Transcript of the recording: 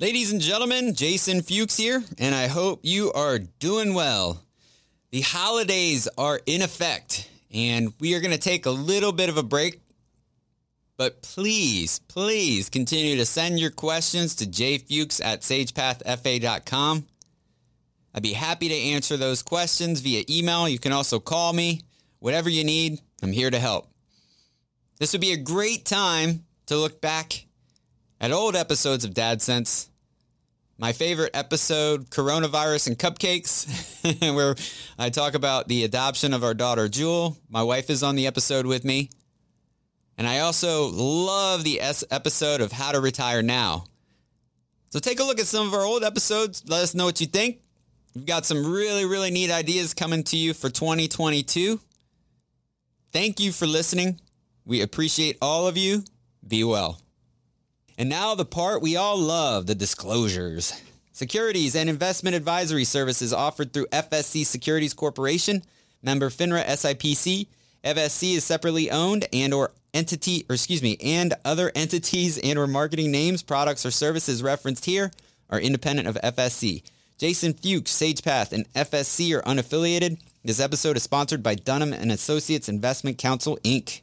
Ladies and gentlemen, Jason Fuchs here, and I hope you are doing well. The holidays are in effect, and we are going to take a little bit of a break. But please, please continue to send your questions to jfuchs at sagepathfa.com. I'd be happy to answer those questions via email. You can also call me. Whatever you need, I'm here to help. This would be a great time to look back at old episodes of Dad Sense. My favorite episode, Coronavirus and Cupcakes, where I talk about the adoption of our daughter Jewel. My wife is on the episode with me. And I also love the S episode of How to Retire Now. So take a look at some of our old episodes. Let us know what you think. We've got some really, really neat ideas coming to you for 2022. Thank you for listening. We appreciate all of you. Be well. And now the part we all love, the disclosures. Securities and investment advisory services offered through FSC Securities Corporation, member FINRA SIPC. FSC is separately owned and or entity, or excuse me, and other entities and or marketing names, products, or services referenced here are independent of FSC. Jason Fuchs, SagePath, and FSC are unaffiliated. This episode is sponsored by Dunham and Associates Investment Counsel, Inc.